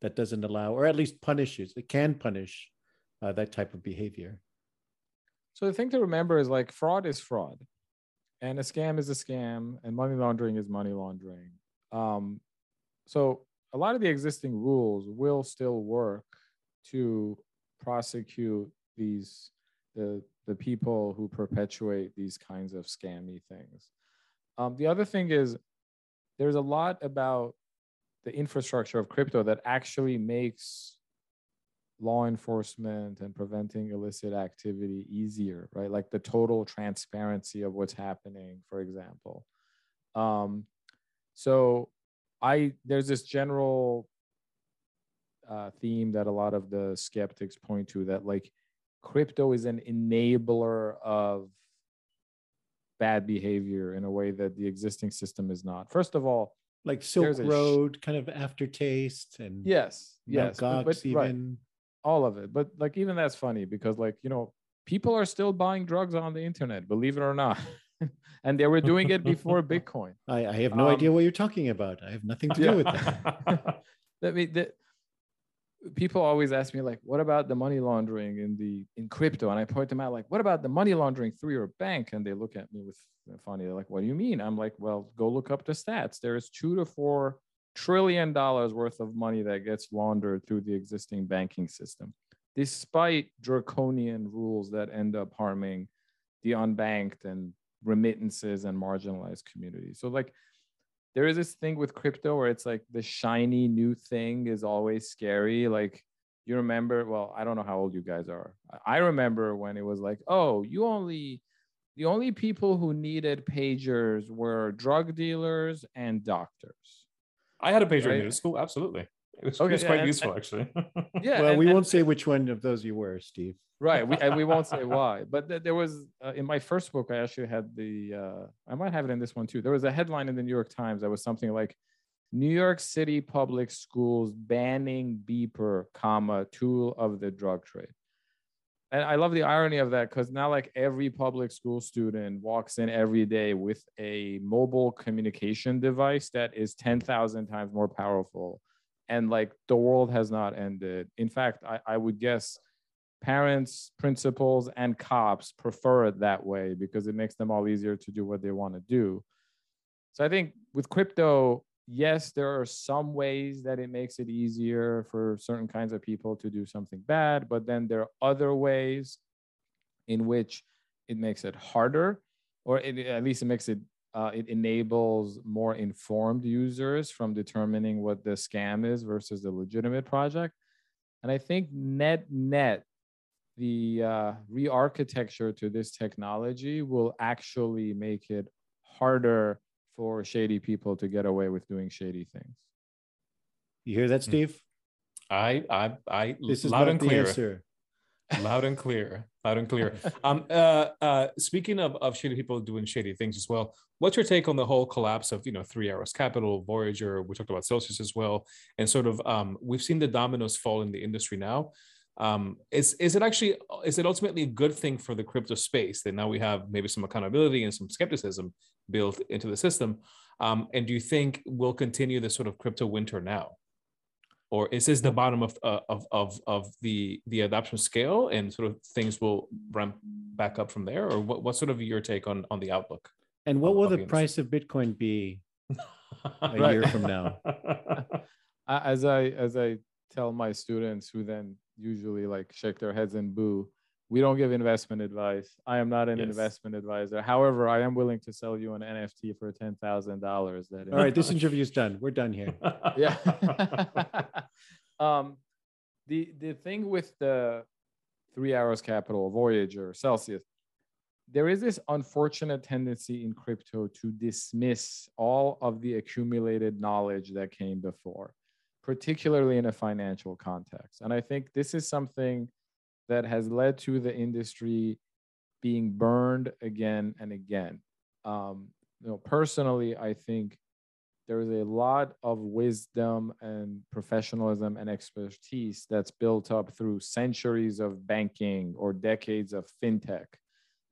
that doesn't allow, or at least punishes. It can punish that type of behavior. So the thing to remember is like fraud is fraud, and a scam is a scam, and money laundering is money laundering. Um, so a lot of the existing rules will still work to prosecute these the the people who perpetuate these kinds of scammy things. Um, the other thing is there's a lot about the infrastructure of crypto that actually makes law enforcement and preventing illicit activity easier, right? Like the total transparency of what's happening, for example. Um, so I there's this general uh, theme that a lot of the skeptics point to that like crypto is an enabler of bad behavior in a way that the existing system is not. First of all, like Silk Road sh- kind of aftertaste and yes, yes, Gox but, but, even right, all of it. But like even that's funny because like you know people are still buying drugs on the internet, believe it or not. *laughs* *laughs* and they were doing it *laughs* before Bitcoin. I, I have no um, idea what you're talking about. I have nothing to yeah. do with that. *laughs* that mean, the, people always ask me like, "What about the money laundering in the in crypto?" And I point them out like, "What about the money laundering through your bank?" And they look at me with funny. They're like, "What do you mean?" I'm like, "Well, go look up the stats. There is two to four trillion dollars worth of money that gets laundered through the existing banking system, despite draconian rules that end up harming the unbanked and remittances and marginalized communities. So like there is this thing with crypto where it's like the shiny new thing is always scary. Like you remember, well, I don't know how old you guys are. I remember when it was like, oh, you only the only people who needed pagers were drug dealers and doctors. I had a pager right? in middle school, absolutely. *laughs* It was, okay, it was quite yeah, useful, and, actually. *laughs* yeah. Well, and, we and, won't say which one of those you were, Steve. Right. We, and we won't say *laughs* why. But th- there was, uh, in my first book, I actually had the, uh, I might have it in this one too. There was a headline in the New York Times that was something like, New York City public schools banning beeper, comma, tool of the drug trade. And I love the irony of that because now, like every public school student walks in every day with a mobile communication device that is 10,000 times more powerful and like the world has not ended. In fact, I, I would guess parents, principals, and cops prefer it that way because it makes them all easier to do what they want to do. So I think with crypto, yes, there are some ways that it makes it easier for certain kinds of people to do something bad, but then there are other ways in which it makes it harder, or it, at least it makes it uh, it enables more informed users from determining what the scam is versus the legitimate project. And I think net net, the uh, re-architecture to this technology will actually make it harder for shady people to get away with doing shady things. You hear that, hmm. Steve? I I I this is loud and clear. Answer loud and clear loud and clear. *laughs* Um uh uh speaking of of shady people doing shady things as well what's your take on the whole collapse of you know three arrows capital voyager? We talked about celsius as well and sort of um we've seen the dominoes fall in the industry now. Um is is it actually is it ultimately a good thing for the crypto space that now we have maybe some accountability and some skepticism built into the system? Um and do you think we'll continue this sort of crypto winter now or is this the bottom of uh, of of of the the adoption scale and sort of things will ramp back up from there or what, what's sort of your take on on the outlook and what will the price of bitcoin be *laughs* a right. year from now *laughs* as i as i tell my students who then usually like shake their heads and boo we don't give investment advice. I am not an yes. investment advisor. However, I am willing to sell you an NFT for ten thousand dollars. That all right. This interview is done. We're done here. *laughs* yeah. *laughs* um, the the thing with the Three Arrows Capital, Voyager, Celsius, there is this unfortunate tendency in crypto to dismiss all of the accumulated knowledge that came before, particularly in a financial context. And I think this is something that has led to the industry being burned again and again. Um, you know, personally, I think there is a lot of wisdom and professionalism and expertise that's built up through centuries of banking or decades of fintech.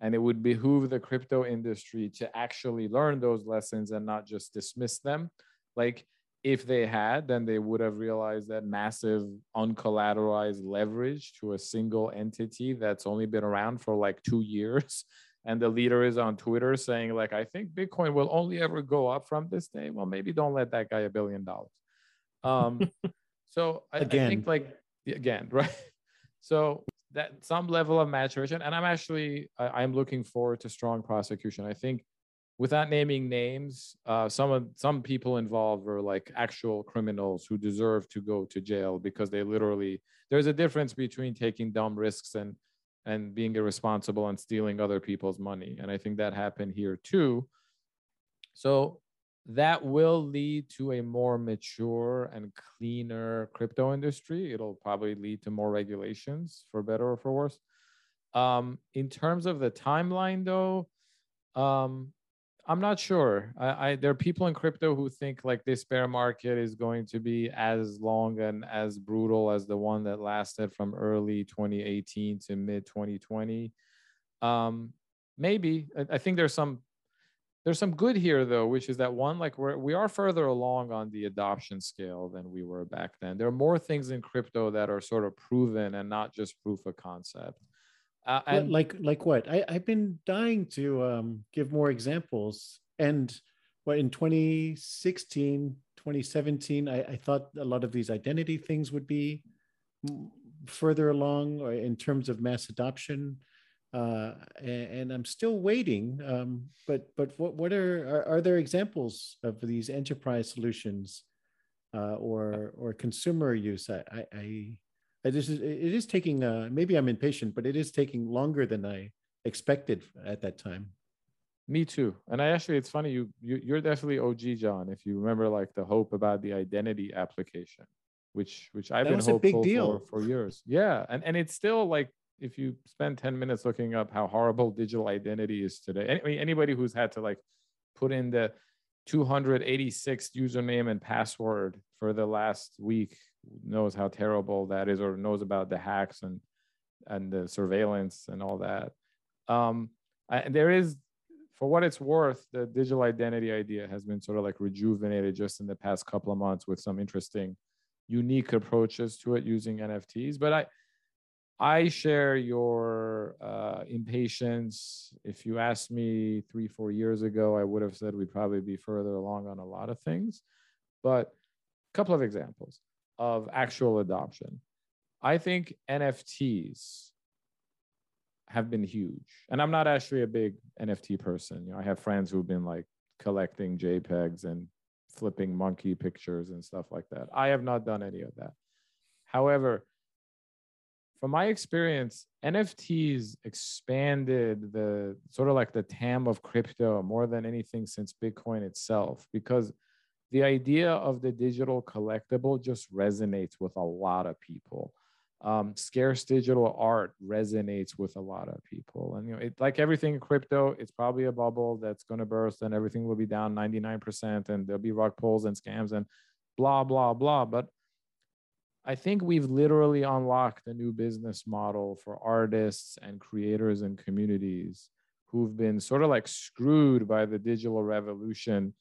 And it would behoove the crypto industry to actually learn those lessons and not just dismiss them. Like if they had, then they would have realized that massive uncollateralized leverage to a single entity that's only been around for like two years. *laughs* And the leader is on Twitter saying, like, I think Bitcoin will only ever go up from this day. Well, maybe don't let that guy a billion dollars. Um, *laughs* so I, I think like again, *laughs* right? So that some level of maturation. And I'm actually I, I'm looking forward to strong prosecution. I think without naming names, uh, some of some people involved were like actual criminals who deserve to go to jail because they literally there's a difference between taking dumb risks and and being irresponsible and stealing other people's money. And I think that happened here too. So that will lead to a more mature and cleaner crypto industry. It'll probably lead to more regulations for better or for worse. Um, in terms of the timeline, though, um, I'm not sure. I, I, there are people in crypto who think like this bear market is going to be as long and as brutal as the one that lasted from early 2018 to mid 2020. Um, maybe I, I think there's some there's some good here though, which is that one like we're we are further along on the adoption scale than we were back then. There are more things in crypto that are sort of proven and not just proof of concept. Uh, and like like what? I, I've been dying to um, give more examples. And what in 2016, 2017, I, I thought a lot of these identity things would be further along or in terms of mass adoption. Uh, and, and, I'm still waiting. Um, but but what what are, are, are there examples of these enterprise solutions uh, or or consumer use? I, I it is it is taking uh, maybe i'm impatient but it is taking longer than i expected at that time. Me too. And i actually it's funny you, you you're definitely og john if you remember like the hope about the identity application which which i've that been hopeful for for years. Yeah. And and it's still like if you spend 10 minutes looking up how horrible digital identity is today mean, anybody who's had to like put in the 286 username and password for the last week knows how terrible that is or knows about the hacks and and the surveillance and all that. Um and there is for what it's worth the digital identity idea has been sort of like rejuvenated just in the past couple of months with some interesting unique approaches to it using nfts but i i share your uh, impatience. If you asked me three four years ago i would have said we'd probably be further along on a lot of things. But a couple of examples of actual adoption. I think NFTs have been huge. And I'm not actually a big NFT person. You know, I have friends who've been like collecting JPEGs and flipping monkey pictures and stuff like that. I have not done any of that. However, from my experience, NFTs expanded the sort of like the TAM of crypto more than anything since Bitcoin itself because the idea of the digital collectible just resonates with a lot of people. Um, scarce digital art resonates with a lot of people, and you know, it, like everything in crypto, it's probably a bubble that's going to burst, and everything will be down 99%, and there'll be rug pulls and scams and blah blah blah. But I think we've literally unlocked a new business model for artists and creators and communities who've been sort of like screwed by the digital revolution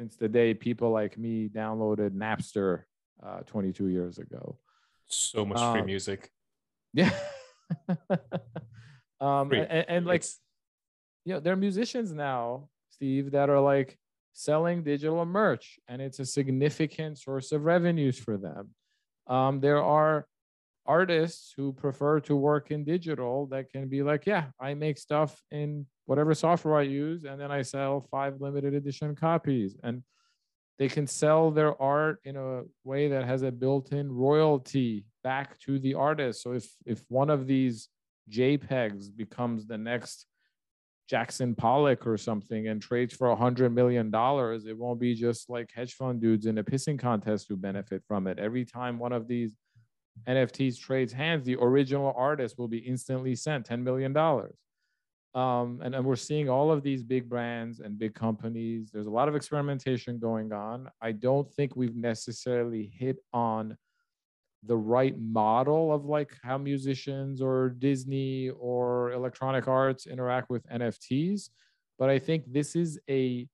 since the day people like me downloaded Napster uh, 22 years ago. So much free um, music. Yeah. *laughs* um, free. And, and, like, it's... you know, there are musicians now, Steve, that are like selling digital merch, and it's a significant source of revenues for them. Um, there are artists who prefer to work in digital that can be like, yeah, I make stuff in whatever software I use, and then I sell five limited edition copies. And they can sell their art in a way that has a built-in royalty back to the artist. So if if one of these JPEGs becomes the next Jackson Pollock or something and trades for a hundred million dollars, it won't be just like hedge fund dudes in a pissing contest who benefit from it. Every time one of these NFTs trades hands, the original artist will be instantly sent $10 million um, and, and we're seeing all of these big brands and big companies. There's a lot of experimentation going on. I don't think we've necessarily hit on the right model of like how musicians or Disney or electronic arts interact with NFTs. But I think this is a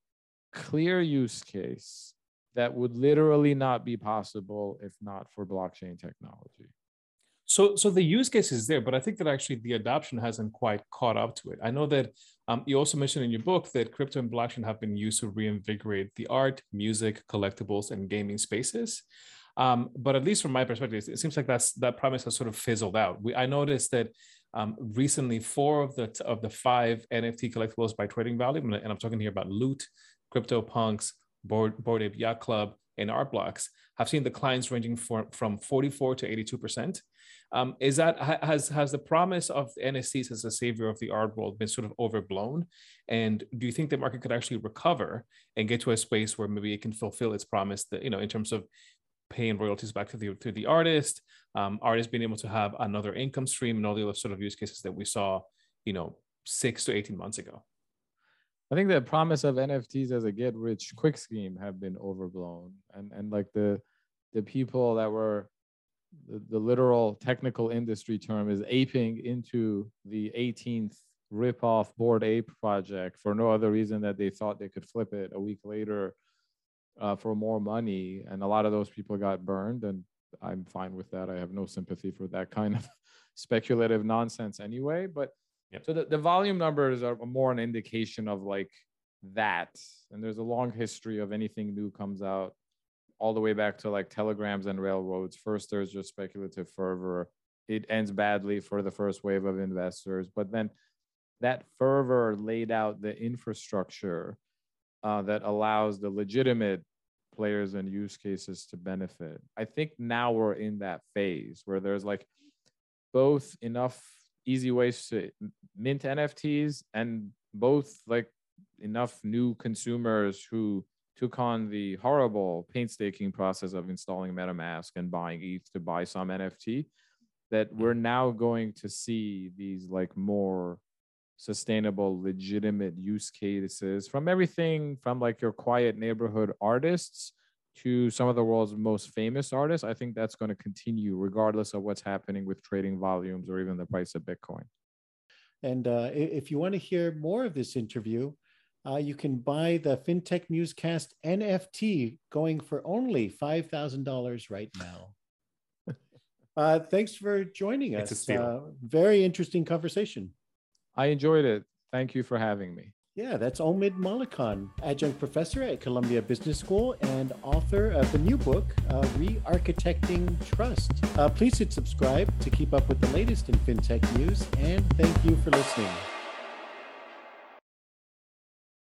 clear use case that would literally not be possible if not for blockchain technology. So, so the use case is there, but I think that actually the adoption hasn't quite caught up to it. I know that um, you also mentioned in your book that crypto and blockchain have been used to reinvigorate the art, music, collectibles, and gaming spaces. Um, but at least from my perspective, it seems like that's that promise has sort of fizzled out. We I noticed that um, recently four of the of the five NFT collectibles by trading value, and I'm talking here about Loot, CryptoPunks, Board Bored Ape Yacht Club, and Art Blocks, have seen the declines ranging for, from 44 to 82 percent. Um, is that has has the promise of NFTs as a savior of the art world been sort of overblown? And do you think the market could actually recover and get to a space where maybe it can fulfill its promise that you know in terms of paying royalties back to the to the artist, um, artists being able to have another income stream, and all the other sort of use cases that we saw, you know, six to eighteen months ago. I think the promise of NFTs as a get rich quick scheme have been overblown, and and like the the people that were the, the literal technical industry term is aping into the 18th rip-off bored ape project for no other reason that they thought they could flip it a week later uh, for more money, and a lot of those people got burned, and I'm fine with that. I have no sympathy for that kind of *laughs* speculative nonsense anyway. But yep. so the, the volume numbers are more an indication of like that, and there's a long history of anything new comes out all the way back to like telegrams and railroads. First, there's just speculative fervor. It ends badly for the first wave of investors, but then that fervor laid out the infrastructure uh, that allows the legitimate players and use cases to benefit. I think now we're in that phase where there's like both enough easy ways to mint NFTs and both like enough new consumers who took on the horrible painstaking process of installing MetaMask and buying ETH to buy some NFT that we're mm. now going to see these like more sustainable, legitimate use cases from everything from like your quiet neighborhood artists to some of the world's most famous artists. I think that's going to continue regardless of what's happening with trading volumes or even the price of Bitcoin. And uh, if you want to hear more of this interview, uh, you can buy the FinTech Newscast NFT going for only $5,000 right now. *laughs* uh, thanks for joining us. It's a Uh, very interesting conversation. I enjoyed it. Thank you for having me. Yeah, that's Omid Malekan, adjunct professor at Columbia Business School and author of the new book, uh, Re-Architecting Trust. Uh, please hit subscribe to keep up with the latest in fintech news, and thank you for listening.